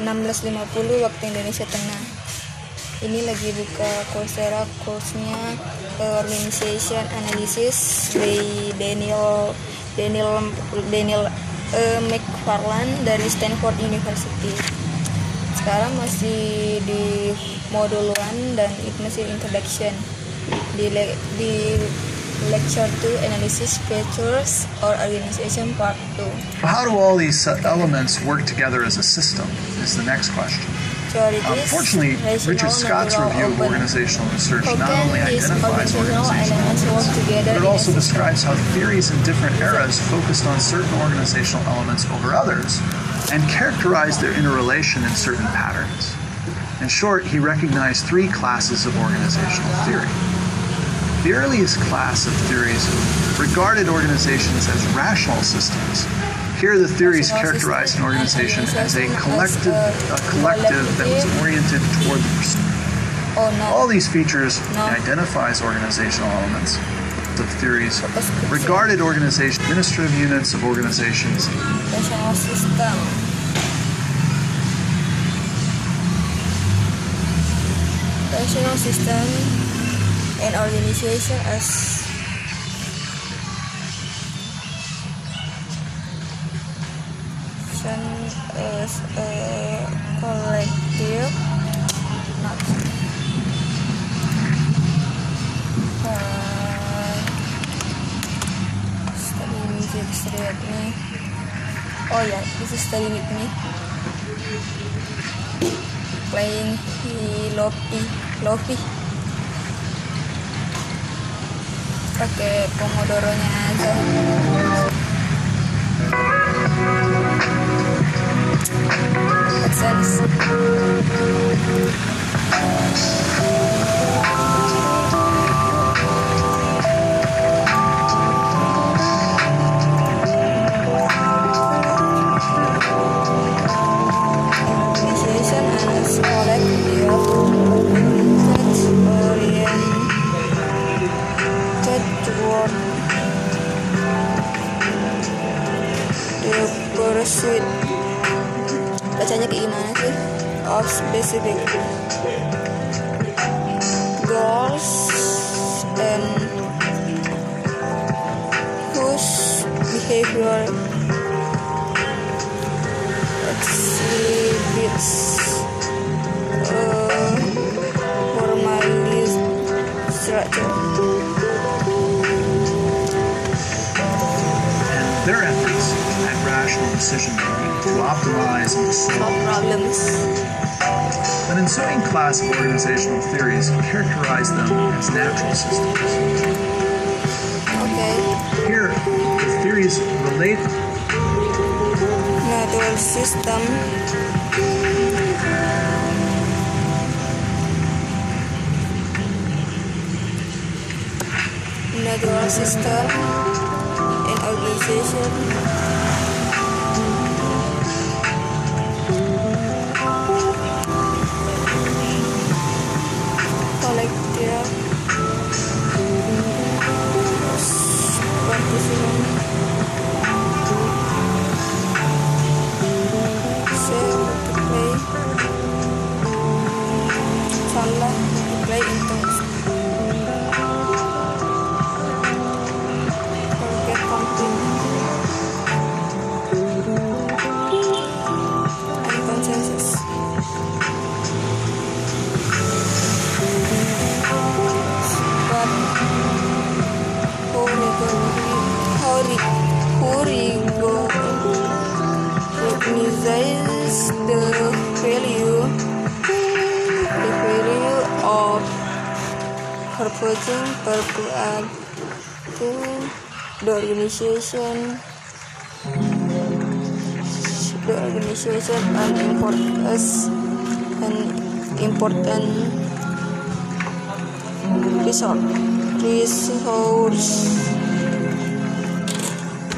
16.50 waktu Indonesia Tengah. Ini lagi buka Coursera course-nya uh, Organization Analysis dari Daniel Daniel Daniel uh, McFarland dari Stanford University. Sekarang masih di modul 1 dan itu masih introduction. Di di lecture 2 analysis features or organization part 2 How do all these uh, elements work together as a system? Is the next question. Unfortunately, Richard Scott's review of organizational research not only identifies organizational elements work together but it also describes how theories in different eras focused on certain organizational elements over others and characterized their interrelation in certain patterns. In short, he recognized three classes of organizational theory. The earliest class of theories regarded organizations as rational systems. Here, the theories characterized an organization as a collective, a collective that was oriented toward the pursuit. oh All these features identifies organizational elements. Of theories regarded organization administrative units of organizations. Rational system and organization as as a collective. Not uh, music study with me oh yeah this is study with me. Playing Lofi Lofi pakai pomodoronya aja pursuit bacanya kayak gimana sih? Of specific. Goals and whose behavior. Exhibits their efforts at rational decision making to optimize and to solve solve. problems An ensuing class of organizational theories characterize them as natural systems. okay Here, the theories relate natural system natural system and organization purposing purpose to the organization. The organization and importance and important resource. Resource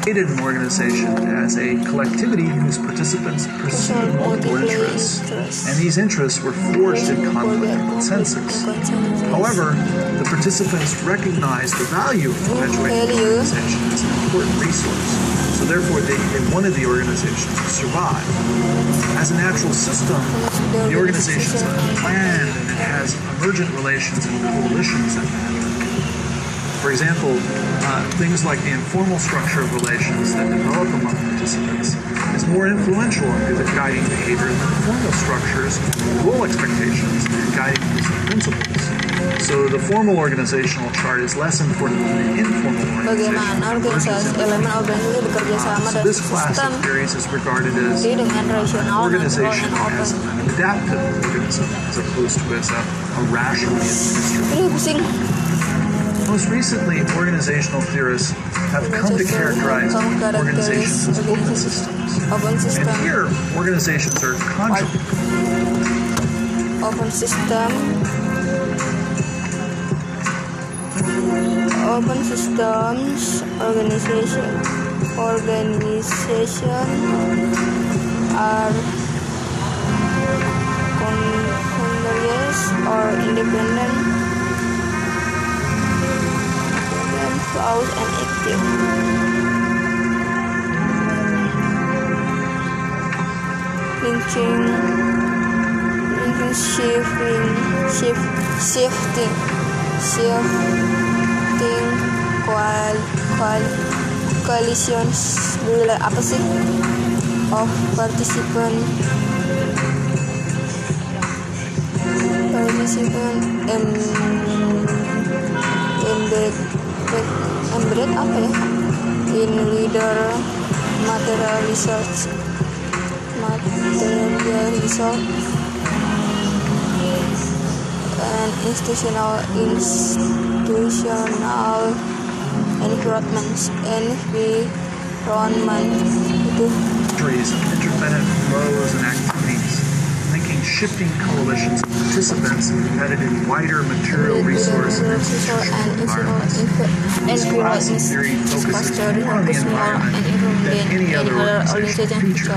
created an organization as a collectivity whose participants pursued multiple interests, and these interests were forged in conflict and consensus. However, the participants recognized the value of perpetuating the organization as an important resource, so therefore they, they wanted the organization to survive. As a natural system, the organization is planned and it has emergent relations and coalitions that matter. For example, uh, things like the informal structure of relations that develop among participants is more influential in guiding behavior than formal structures, role expectations, and guiding principles. So the formal organizational chart is less important than the informal Bagaimana organisasi elemen organisasi bekerja sama dan this class sistem of theories is regarded as Jadi dengan rasional, organization as an adaptive organism as opposed to as a, a rationally administered Aduh pusing Most recently, organizational theorists have come to characterize organizations as open systems. Open And here, organizations are Open system. Open systems organization organization are or independent close and active linking linking shifting shift shifting shifting qual qual coalitions Gila, apa sih of participant participant em embedded embedded apa ya? In leader material research. Material research. And institutional institutional environments environment. Itu. Flows and shifting coalitions of participants embedded in wider material resource and and institutional environments. This environments theory focuses more on the environment than any other organizational feature.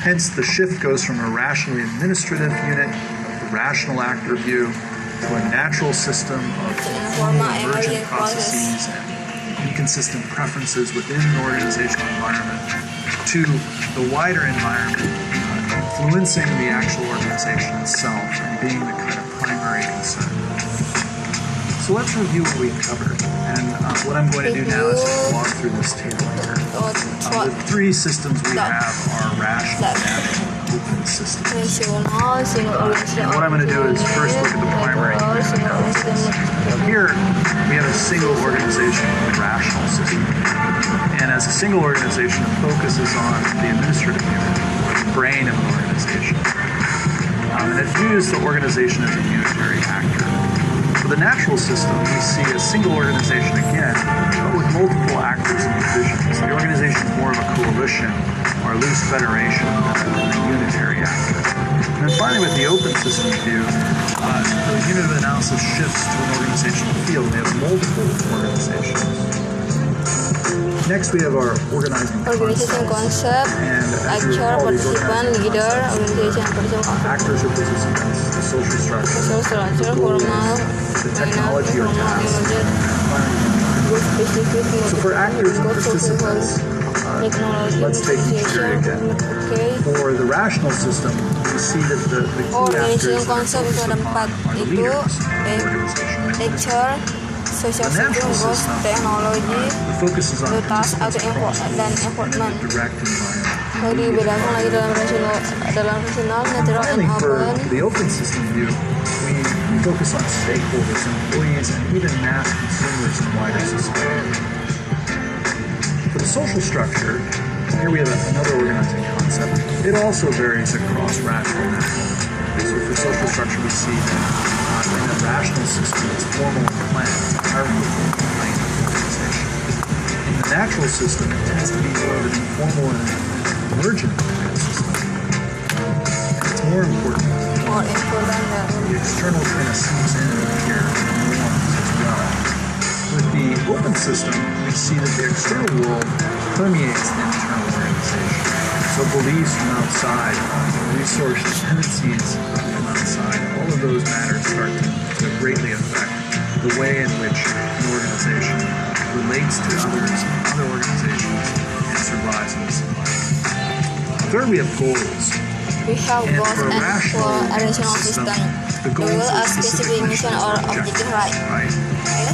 Hence, the shift goes from a rationally administrative unit, the rational actor view, to a natural system of emergent processes and inconsistent preferences within an organizational environment to the wider environment, influencing the actual organization itself and being the kind of primary concern. So let's review what we've covered. And uh, what I'm going to do now is just walk through this table here. Uh, the three systems we have are rational, natural, and open systems. And what I'm going to do is first look at the primary organisasi. Here, we have a single organization, a rational system. And as a single organization, it focuses on the administrative unit, the brain of an. Views the organization as a unitary actor. For the natural system, we see a single organization again, but with multiple actors and divisions. The organization is more of a coalition or a loose federation than a unitary actor. And then finally, with the open system view, uh, the unit of analysis shifts to an organizational field. We have multiple organizations. Next, we have our organizing Organization concept. concept, And as you actor, participant, leader, organization participant, actors or participants, the social structure, social structure, formal, the technology or task. So for actors and participants, uh, technology, let's take each period again. Okay. for the rational system, we see that the, the key Organization actors are concept itu focused ada upon the itu leaders the organization. nature, social The natural system, system. The focus is on the task atau info dan and in enforcement. the. Kalau dibedakan lagi dalam rasional, dalam rasional, natural, and open. the open system view, we focus on stakeholders, employees, and even mass consumers in wider society. For the social structure, here we have another organizing concept. It also varies across rational and natural. So for social structure, we see that in a rational system, it's formal and planned, hierarchical and planned organization. In the natural system, it tends to be more of an informal and emergent system. And it's more important dan the external kind of seeps in here and norms as well. With the open system, we see that the external world permeates the internal organization. So beliefs from outside, resource tendencies from outside, those matters start to, greatly affect the way in which an organization relates to others, other organizations, and survives in this environment. Third, we have goals. We have And goals for a and rational system, system. the goals goal are are specific mission or objective, right? right?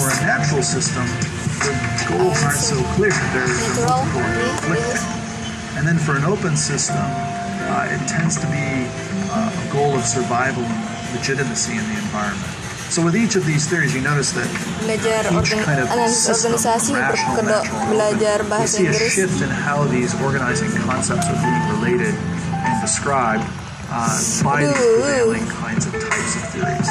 For a natural system, the goals aren't so clear. They're multiple and conflicting. And then for an open system, uh, it tends to be uh, a goal of survival and legitimacy in the environment. So with each of these theories, you notice that Belajar each kind of system, rational, natural, belajar bahasa see a Inggris. shift in how these organizing concepts are being related and described uh, by these prevailing kinds of types of theories.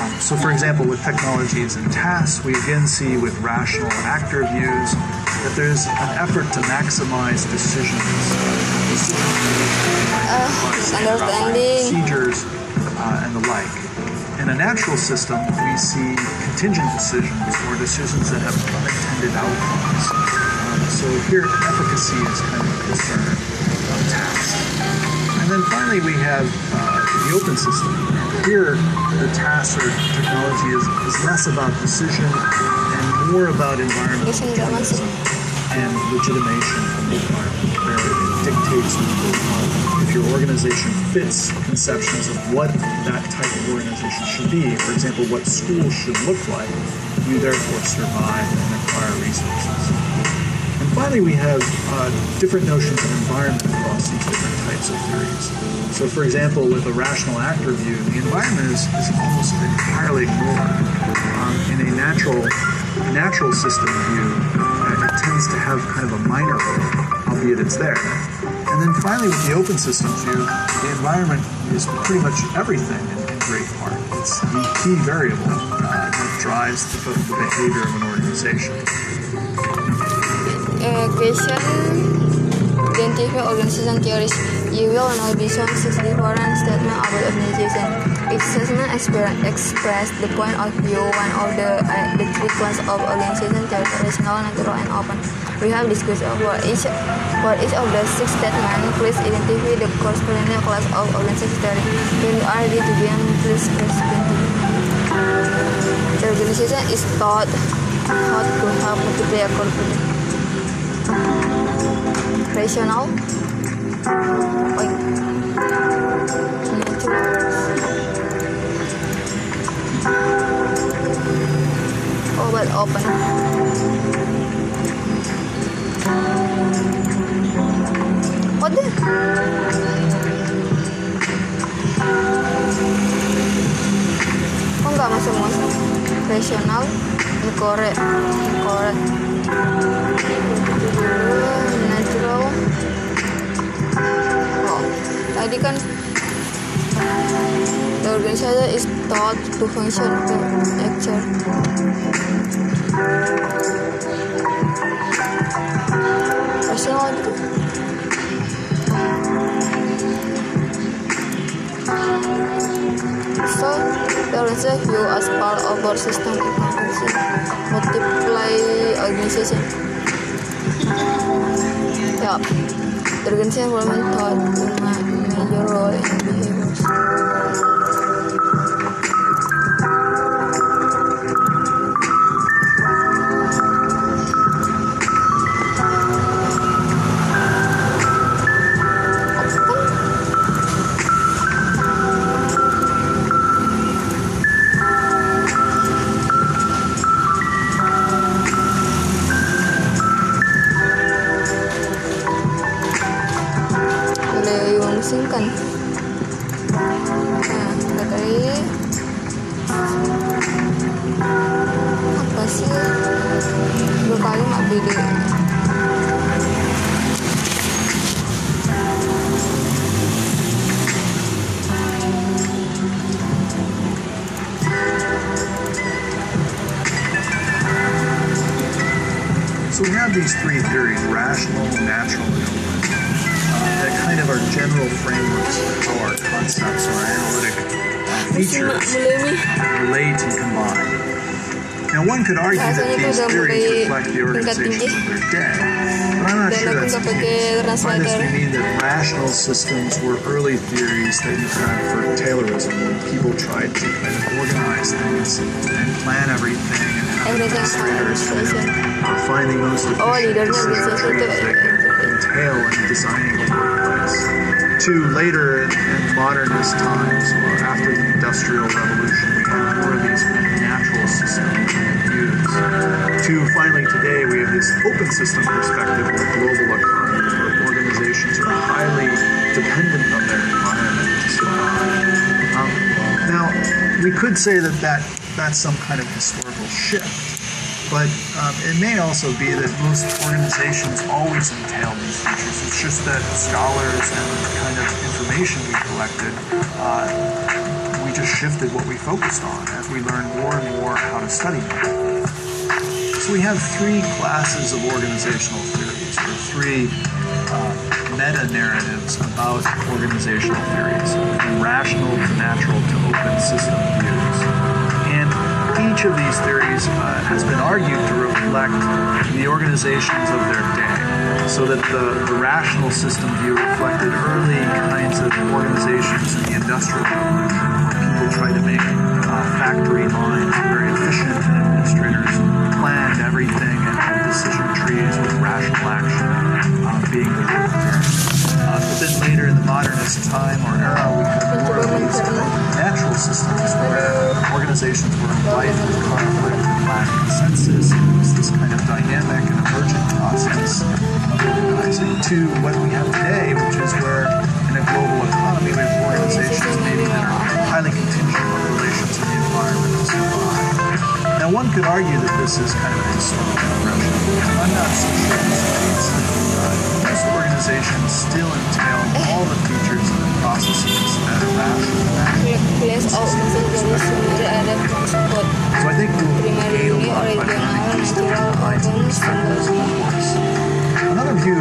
Um, so, for example, with technologies and tasks, we again see with rational actor views that there's an effort to maximize decisions, decisions understanding. procedures, uh, and the like. In a natural system, we see contingent decisions or decisions that have unintended outcomes. Um, so here, efficacy is kind of a concern of tasks. And then finally, we have uh, the open system. Here, the task or technology is, is less about decision and more about environmental and legitimation from the environment, dictates if your organization fits conceptions of what that type of organization should be. For example, what schools should look like. You therefore survive and acquire resources. And finally, we have uh, different notions of environment across these different types of theories. So, for example, with a rational actor view, the environment is, is almost entirely ignored. Um, in a natural natural system view, uh, it tends to have kind of a minor role, albeit it's there. And then finally, with the open systems view, the environment is pretty much everything in, in great part. It's the key variable uh, that drives the, the behavior of an organization. Uh, organization. You will know be some six about organization. Each statement express, express the point of view one of the uh, the three classes of organization theory, rational, natural, and open. We have discussed for each for each of the six statements. Please identify the corresponding class of organization. When you are ready to begin, please press continue. The organization is taught how to have multiplayer conflict. Rational. Oh, but open. What the? Kok nggak masuk masuk? Rational, incorrect, incorrect. Natural. Oh, tadi kan the organization is taught to function to actual. Rational itu. So, the organization view as part of our system efficiency multiply organization. Yeah, organization will be taught apa sih dua kali beda So we have these three theories rational, natural, and open uh, that kind of are general frameworks for how our concepts or analytic features relate and combine. Now, one could argue that these theories reflect the organization of their day, but I'm not sure that's the case. By this, we mean that rational systems were early theories that you had for Taylorism, when people tried to kind of organize things and plan everything and have administrators kind of organization. find the most Oh, efficient leadernya decision bisa trees itu. that entail in designing a workplace. To later in, in modernist times, or after the Industrial Revolution, we had more of these natural systems views. To finally today, we have this open system perspective of the global economy, where organizations are highly dependent on their environment. Um, now, we could say that, that that's some kind of historical shift. But um, it may also be that most organizations always entail these features. It's just that scholars and the kind of information we collected, uh, we just shifted what we focused on as we learned more and more how to study them. So we have three classes of organizational theories, or three uh, meta narratives about organizational theories, from rational to natural to open system views. Each of these theories uh, has been argued to reflect the organizations of their day, so that the, the rational system view reflected early kinds of organizations in the Industrial Revolution, where people tried to make uh, factory lines very efficient, and administrators planned everything and decision trees with rational action uh, being the rule. Uh, but then later in the modernist time or era, we organizations were rife with conflict and lack consensus. And it was this kind of dynamic and emergent process of organizing to what we have today, which is where in a global economy we have organizations maybe that are highly contingent on relations in the environment to survive. Now, one could argue that this is kind of a historical progression. I'm not so sure this organizations still entail all the features we'll. Another view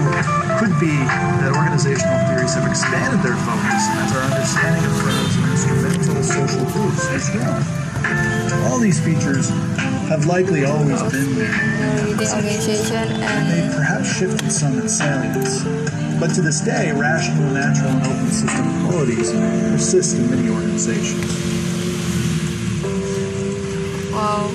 could be that organizational theories have expanded their focus as our understanding of them as instrumental social groups has grown. All these features have likely always been there. within organization and and they perhaps shifted some in salience. But to this day, rational, natural, and open system qualities persist in many organizations. wow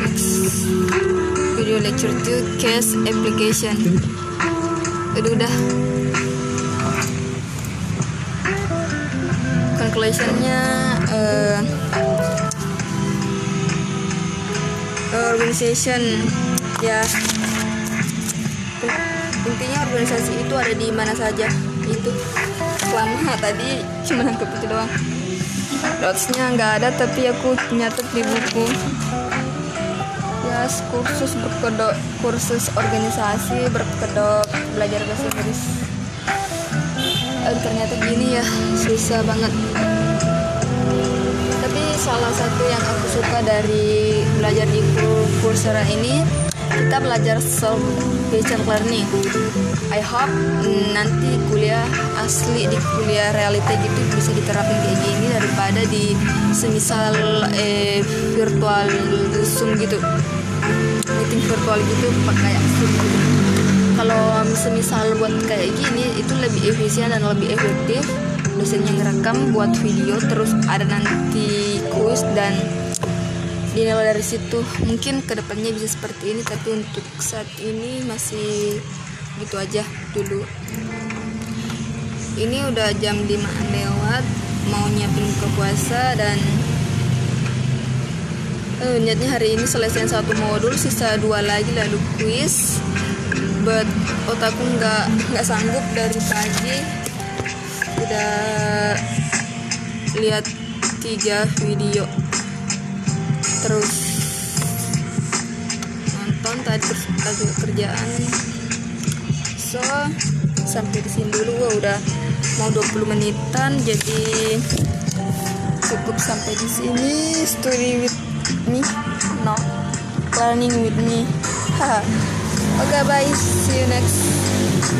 next video lecture 2 case application Aduh, udah conclusionnya eh, organization ya. Intinya organisasi itu ada di mana saja. Itu selama tadi cuma nangkep itu doang. Notesnya nggak ada tapi aku nyatet di buku. Ya kursus berkedok kursus organisasi berkedok belajar bahasa Inggris Eh, ternyata gini ya susah banget. Tapi salah satu yang aku suka dari belajar di Coursera ini kita belajar self paced learning. I hope nanti kuliah asli di kuliah realita gitu bisa diterapin kayak gini daripada di semisal eh, virtual zoom gitu. Meeting virtual gitu pakai zoom gitu kalau semisal buat kayak gini itu lebih efisien dan lebih efektif. Dosennya ngerekam buat video terus ada nanti kuis dan dinilai dari situ. Mungkin ke depannya bisa seperti ini tapi untuk saat ini masih gitu aja dulu. Ini udah jam 5 lewat mau nyiapin buka puasa dan eh, niatnya hari ini selesai satu modul sisa dua lagi lalu kuis but otakku nggak nggak sanggup dari pagi. Udah lihat tiga video. Terus nonton tadi lagi kerjaan. So sampai di sini dulu. Gua udah mau 20 menitan jadi cukup sampai di sini. Story with me no planning with me. haha oke bye. See you next.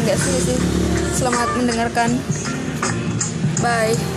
Enggak sih sih. Selamat mendengarkan. Bye